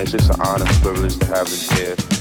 it's just an honor and privilege to have him here.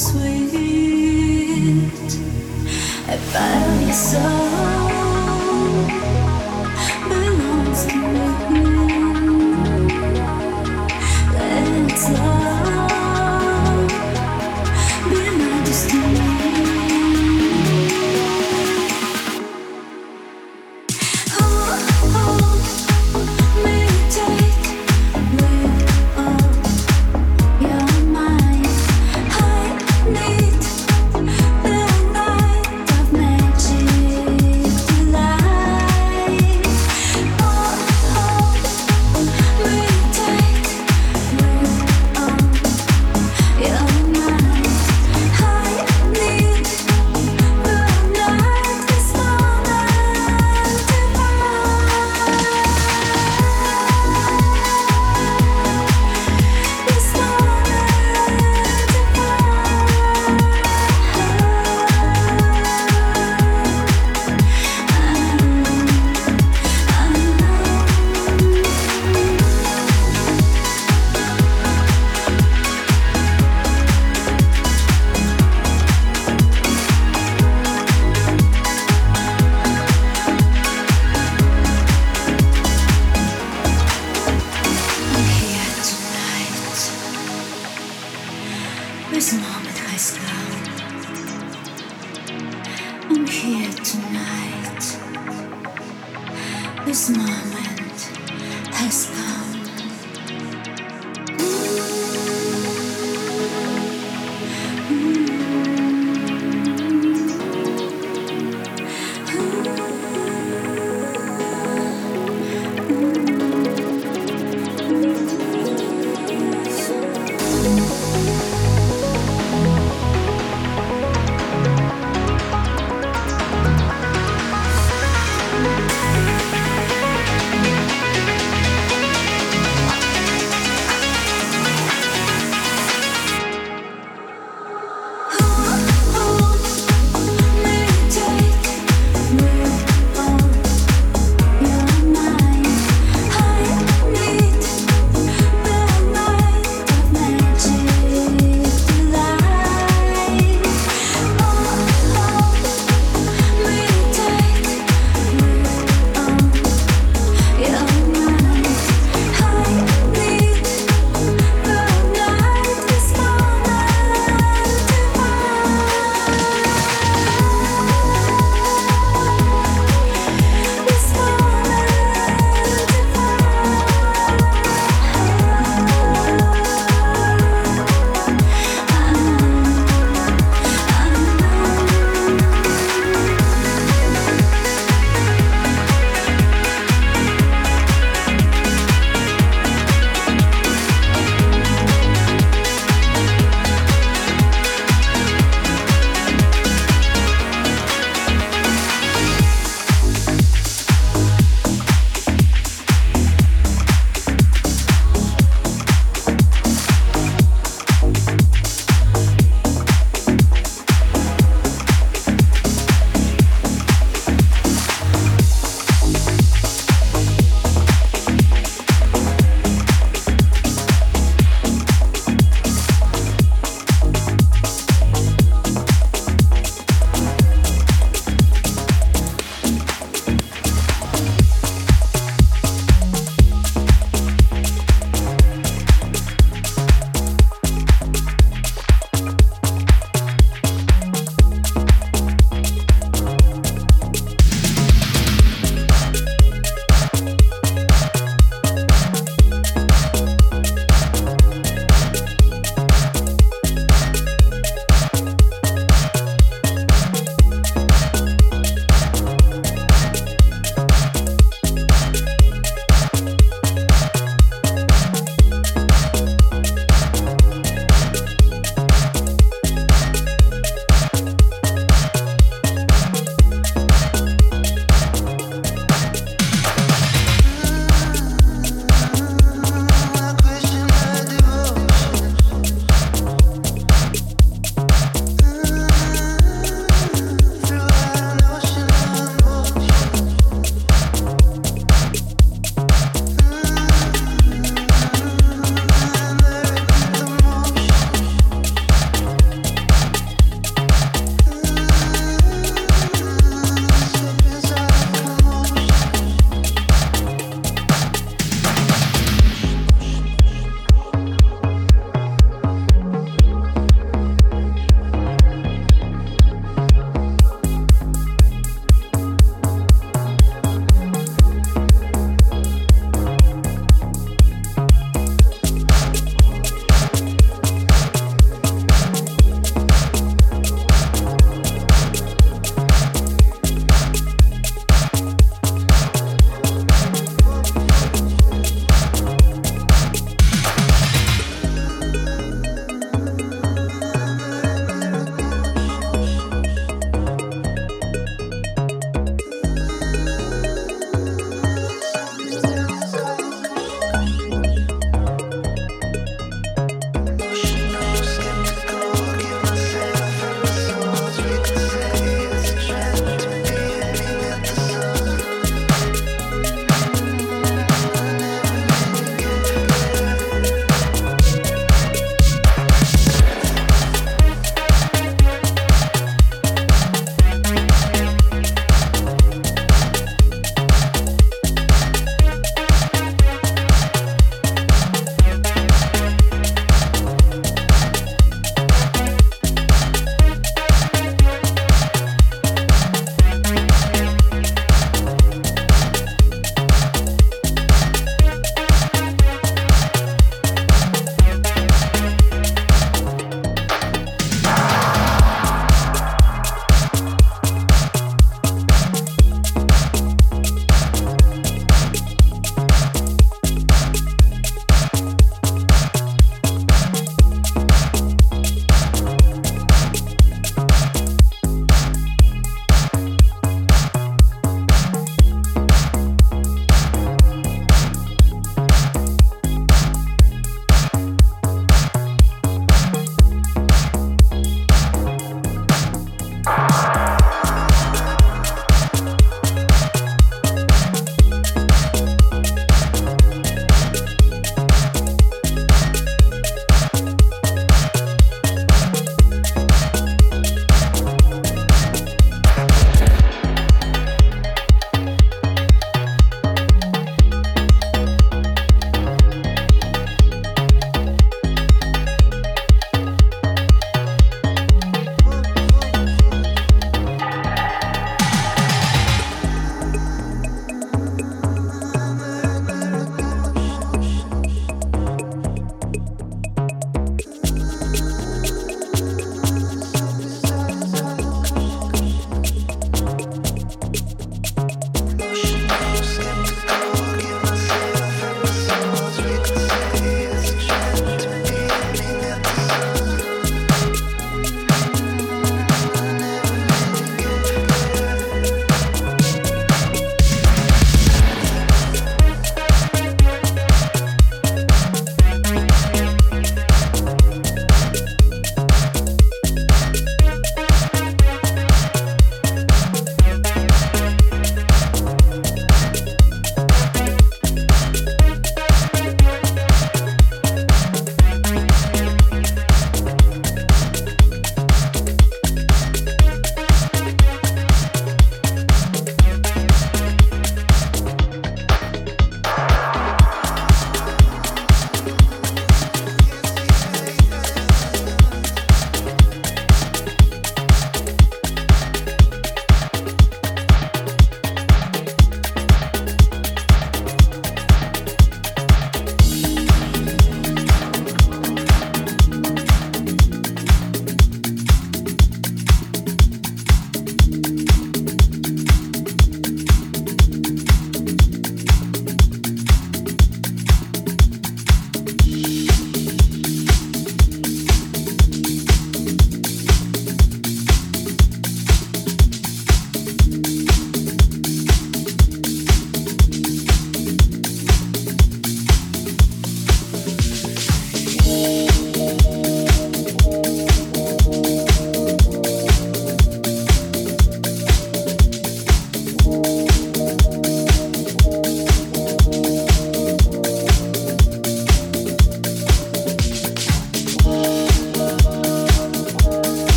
sweet about your soul.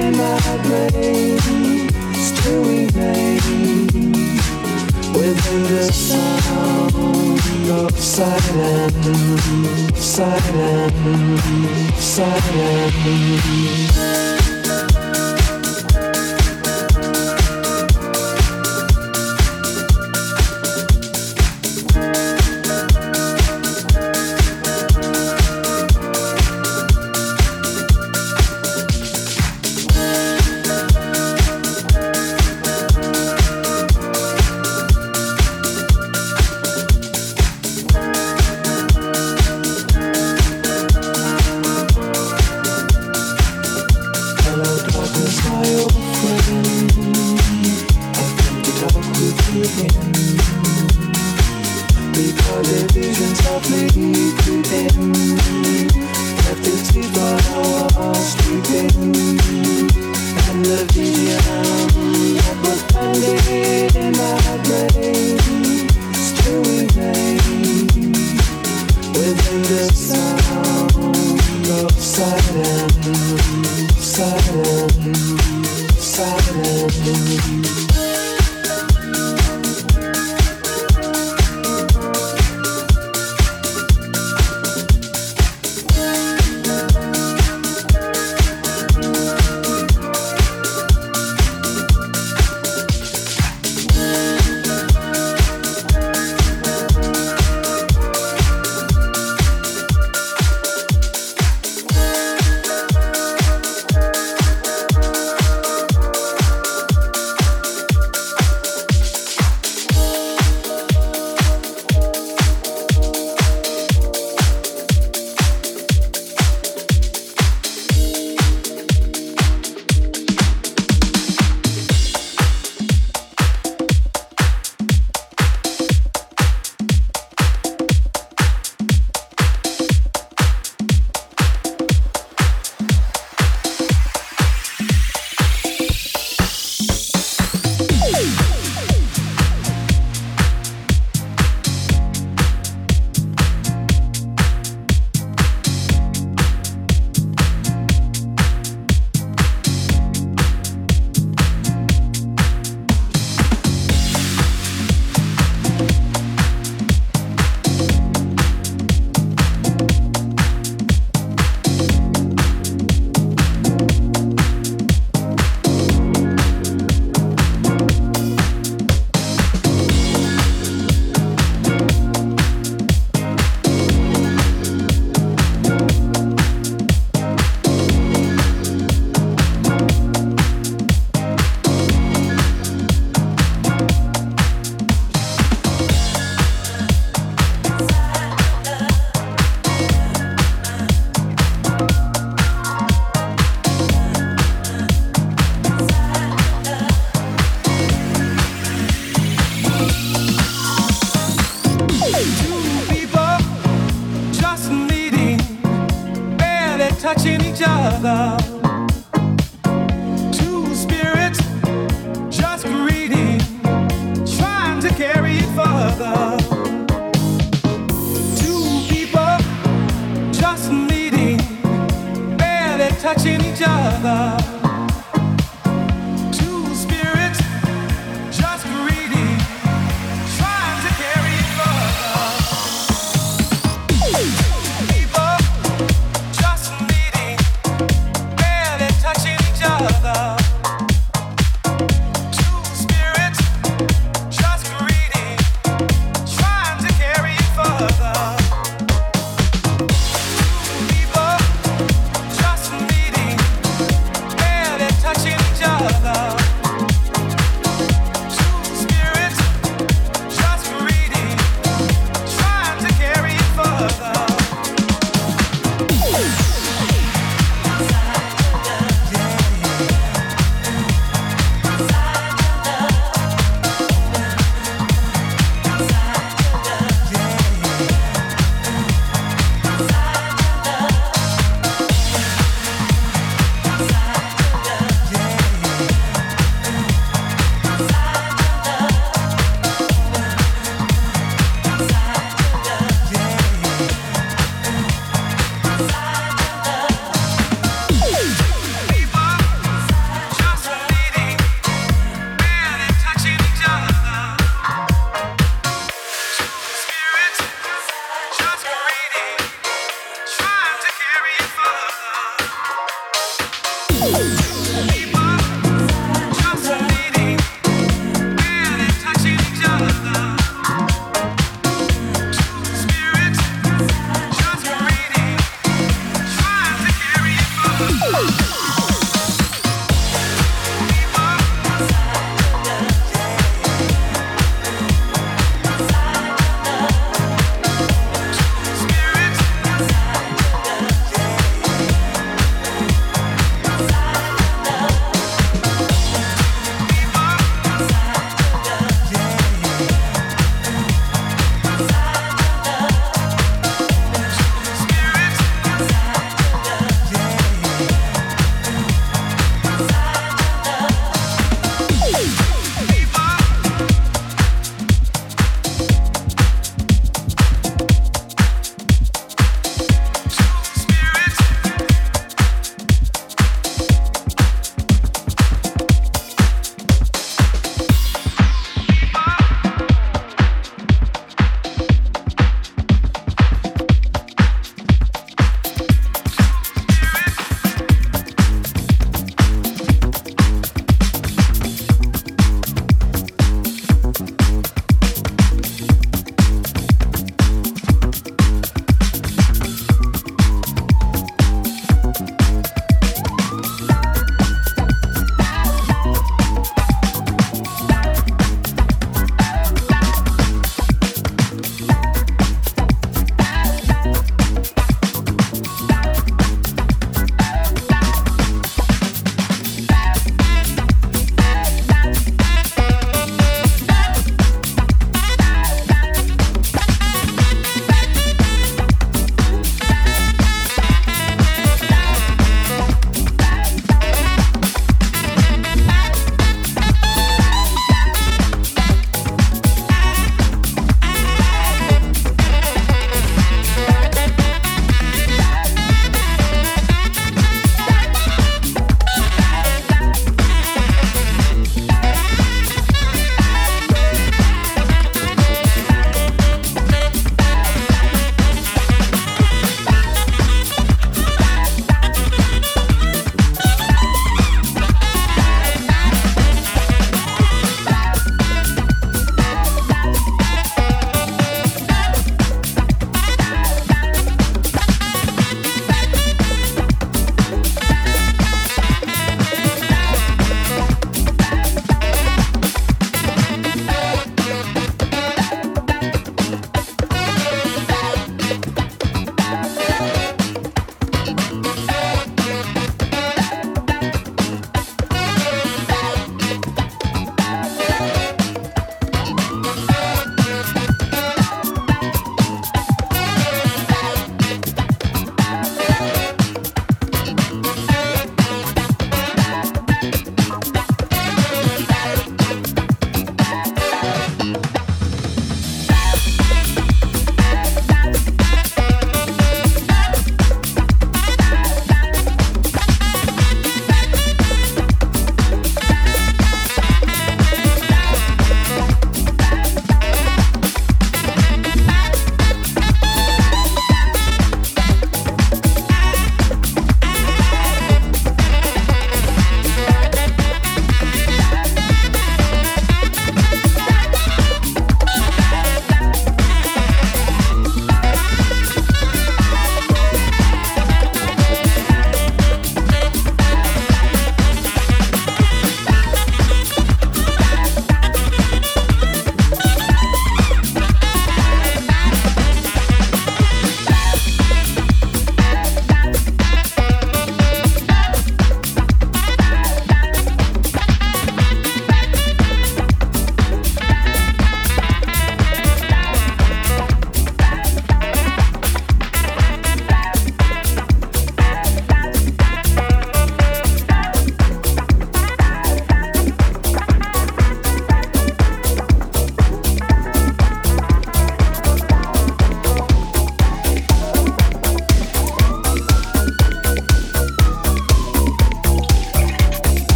In my brain within the sound of silence, silence, silence.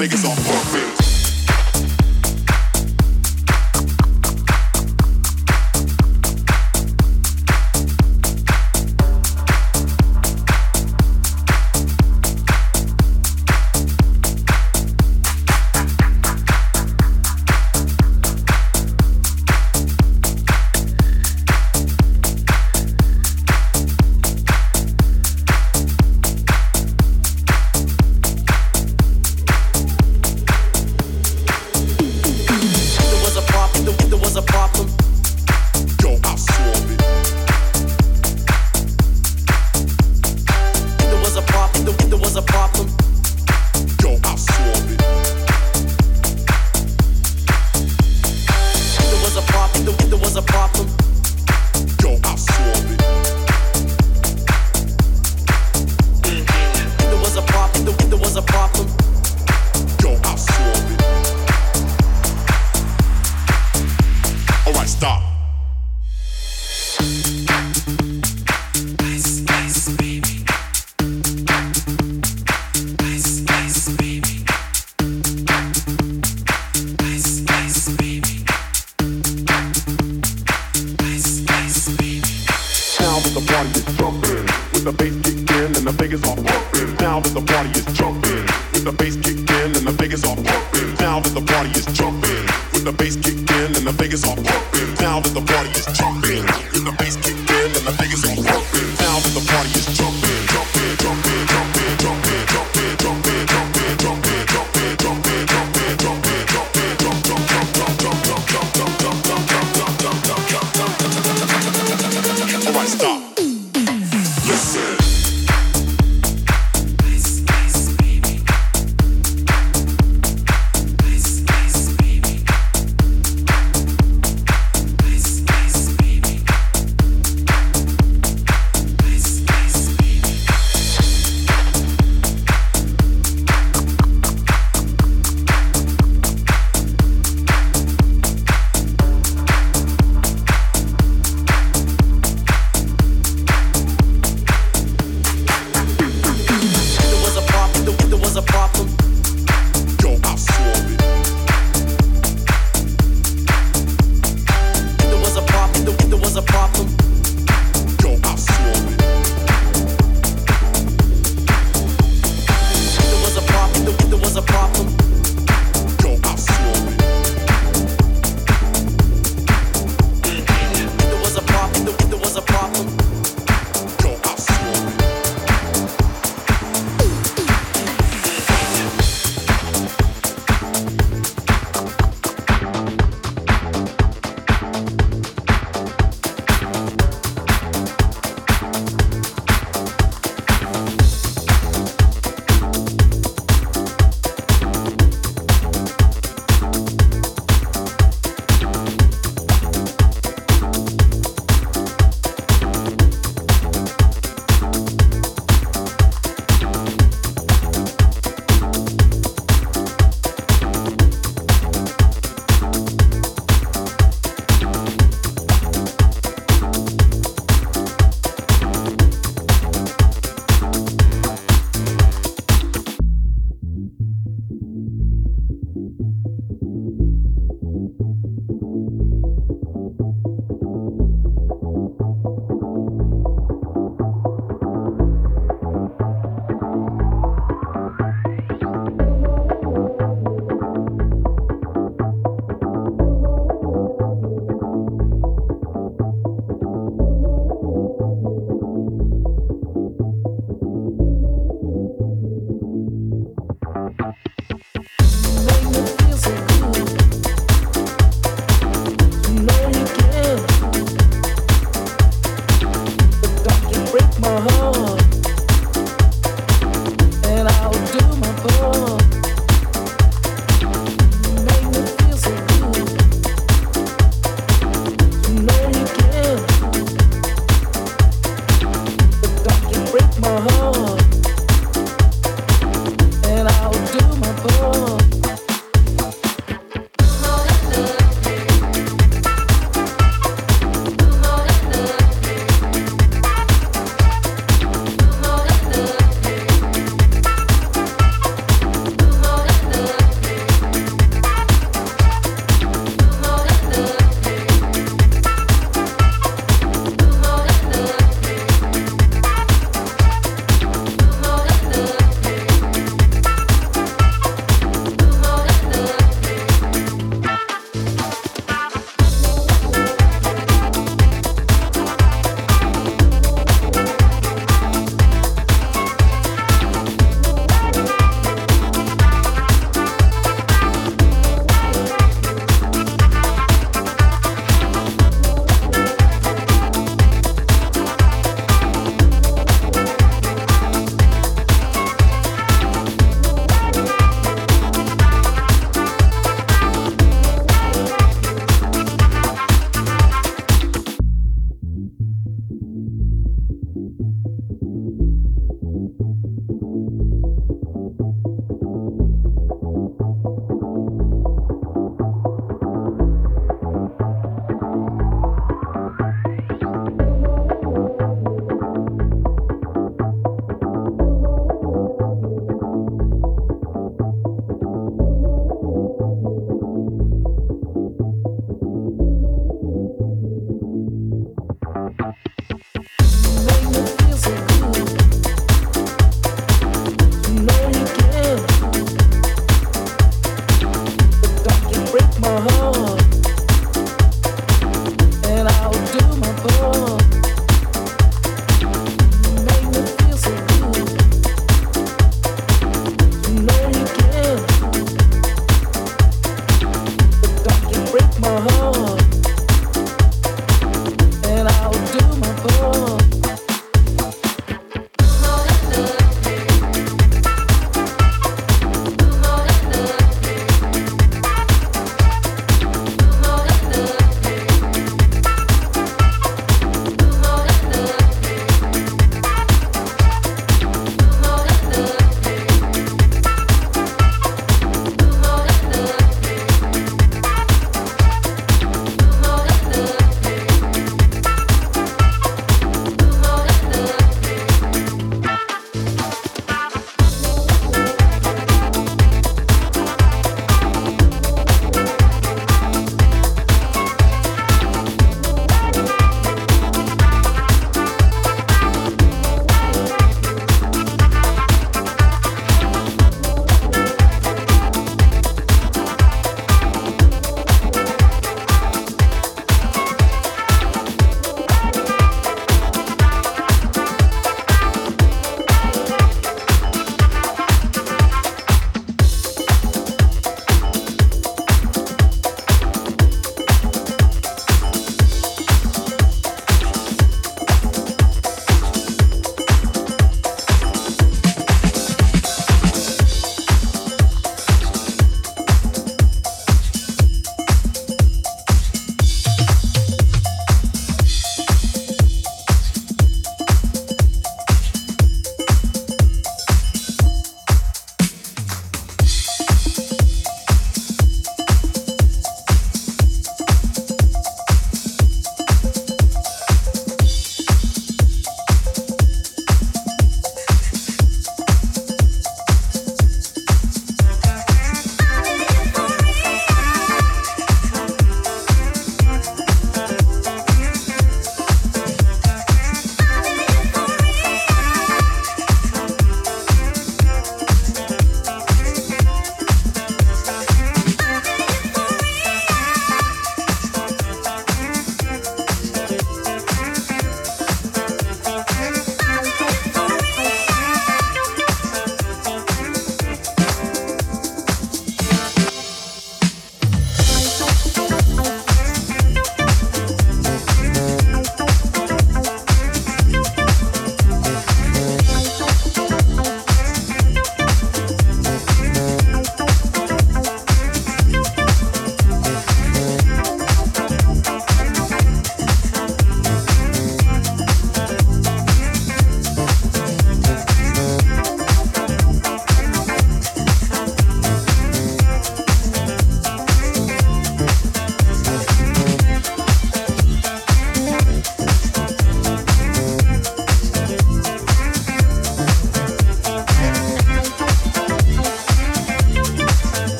Vegas are pumping.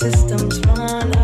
Control it.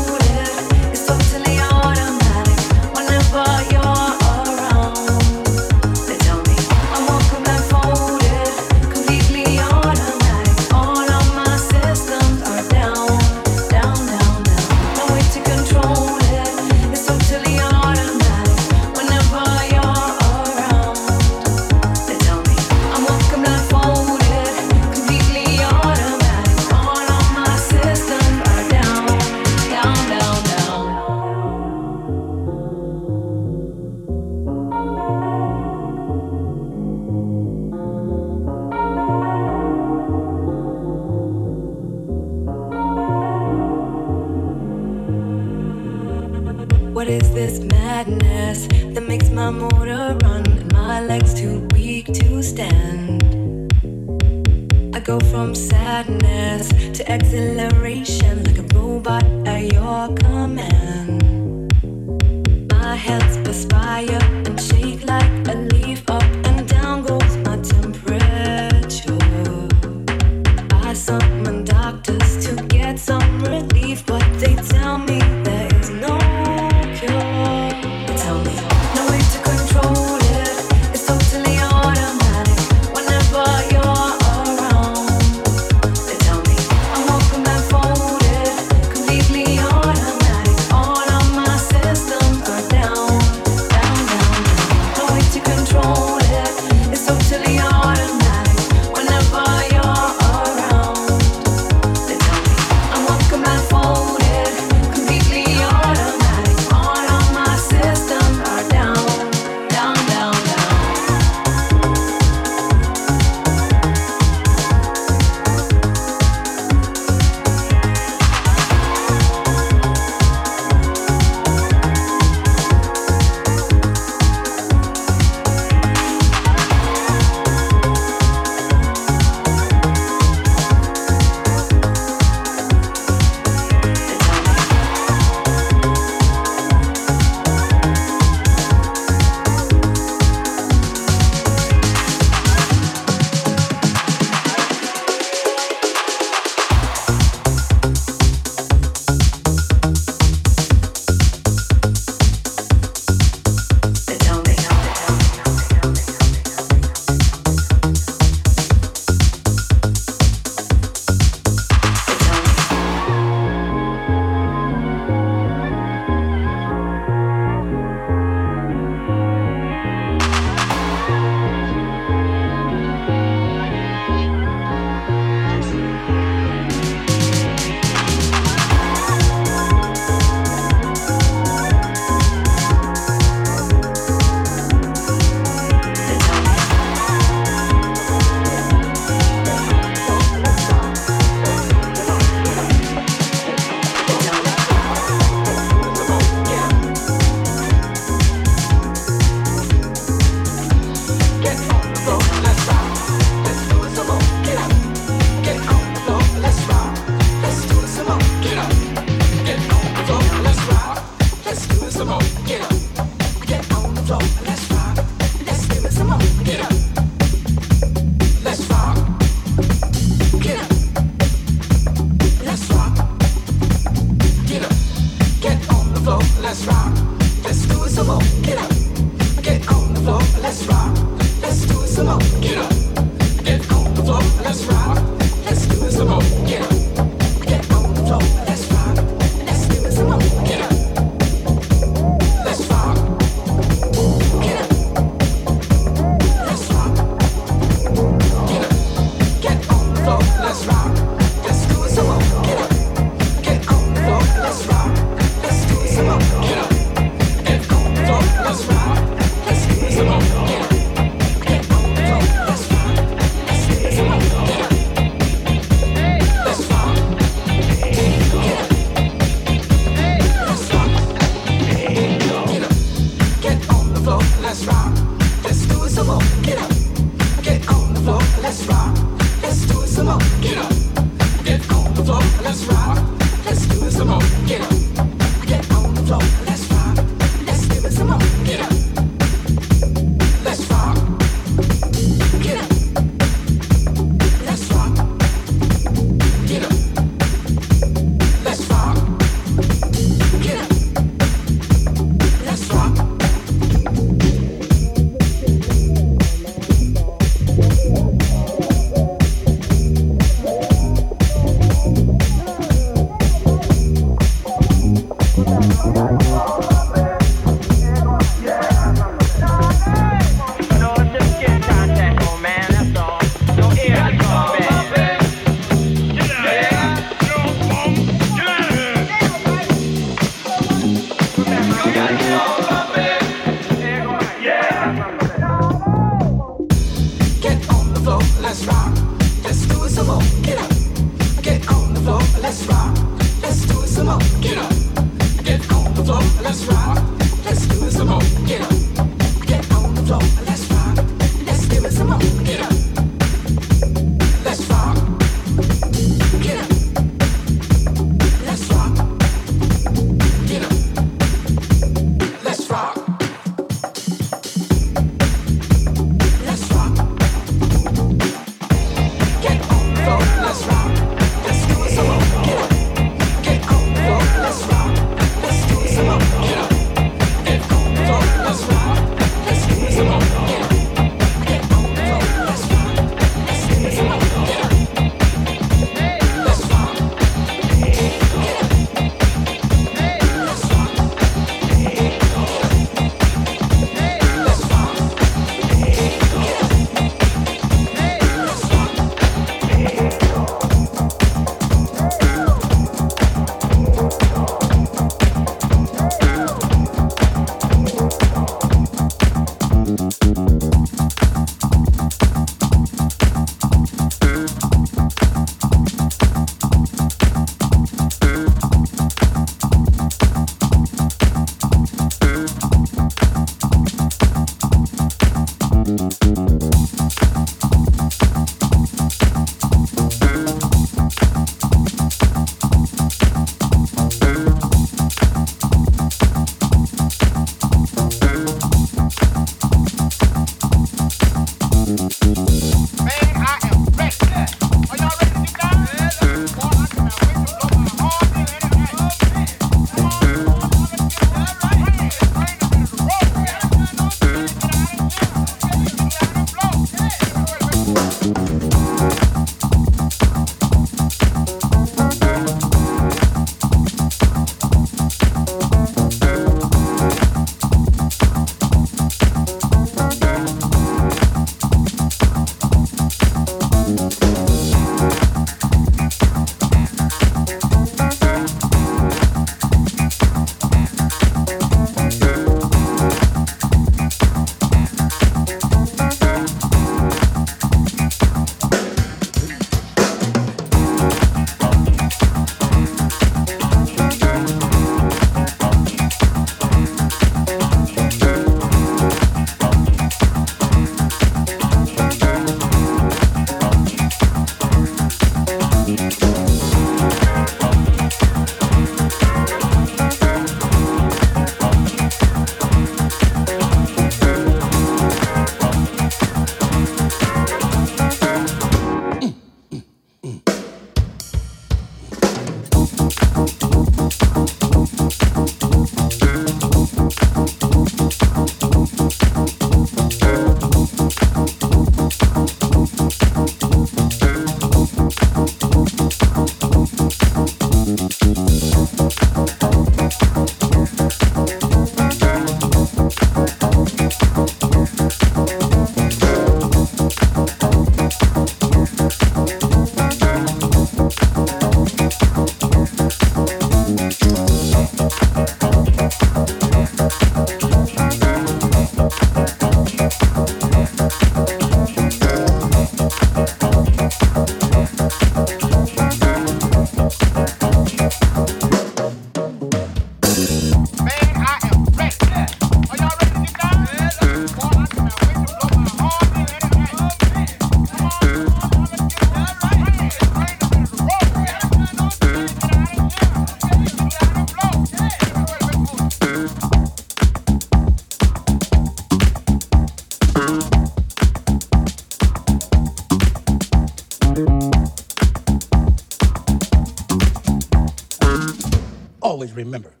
always remember.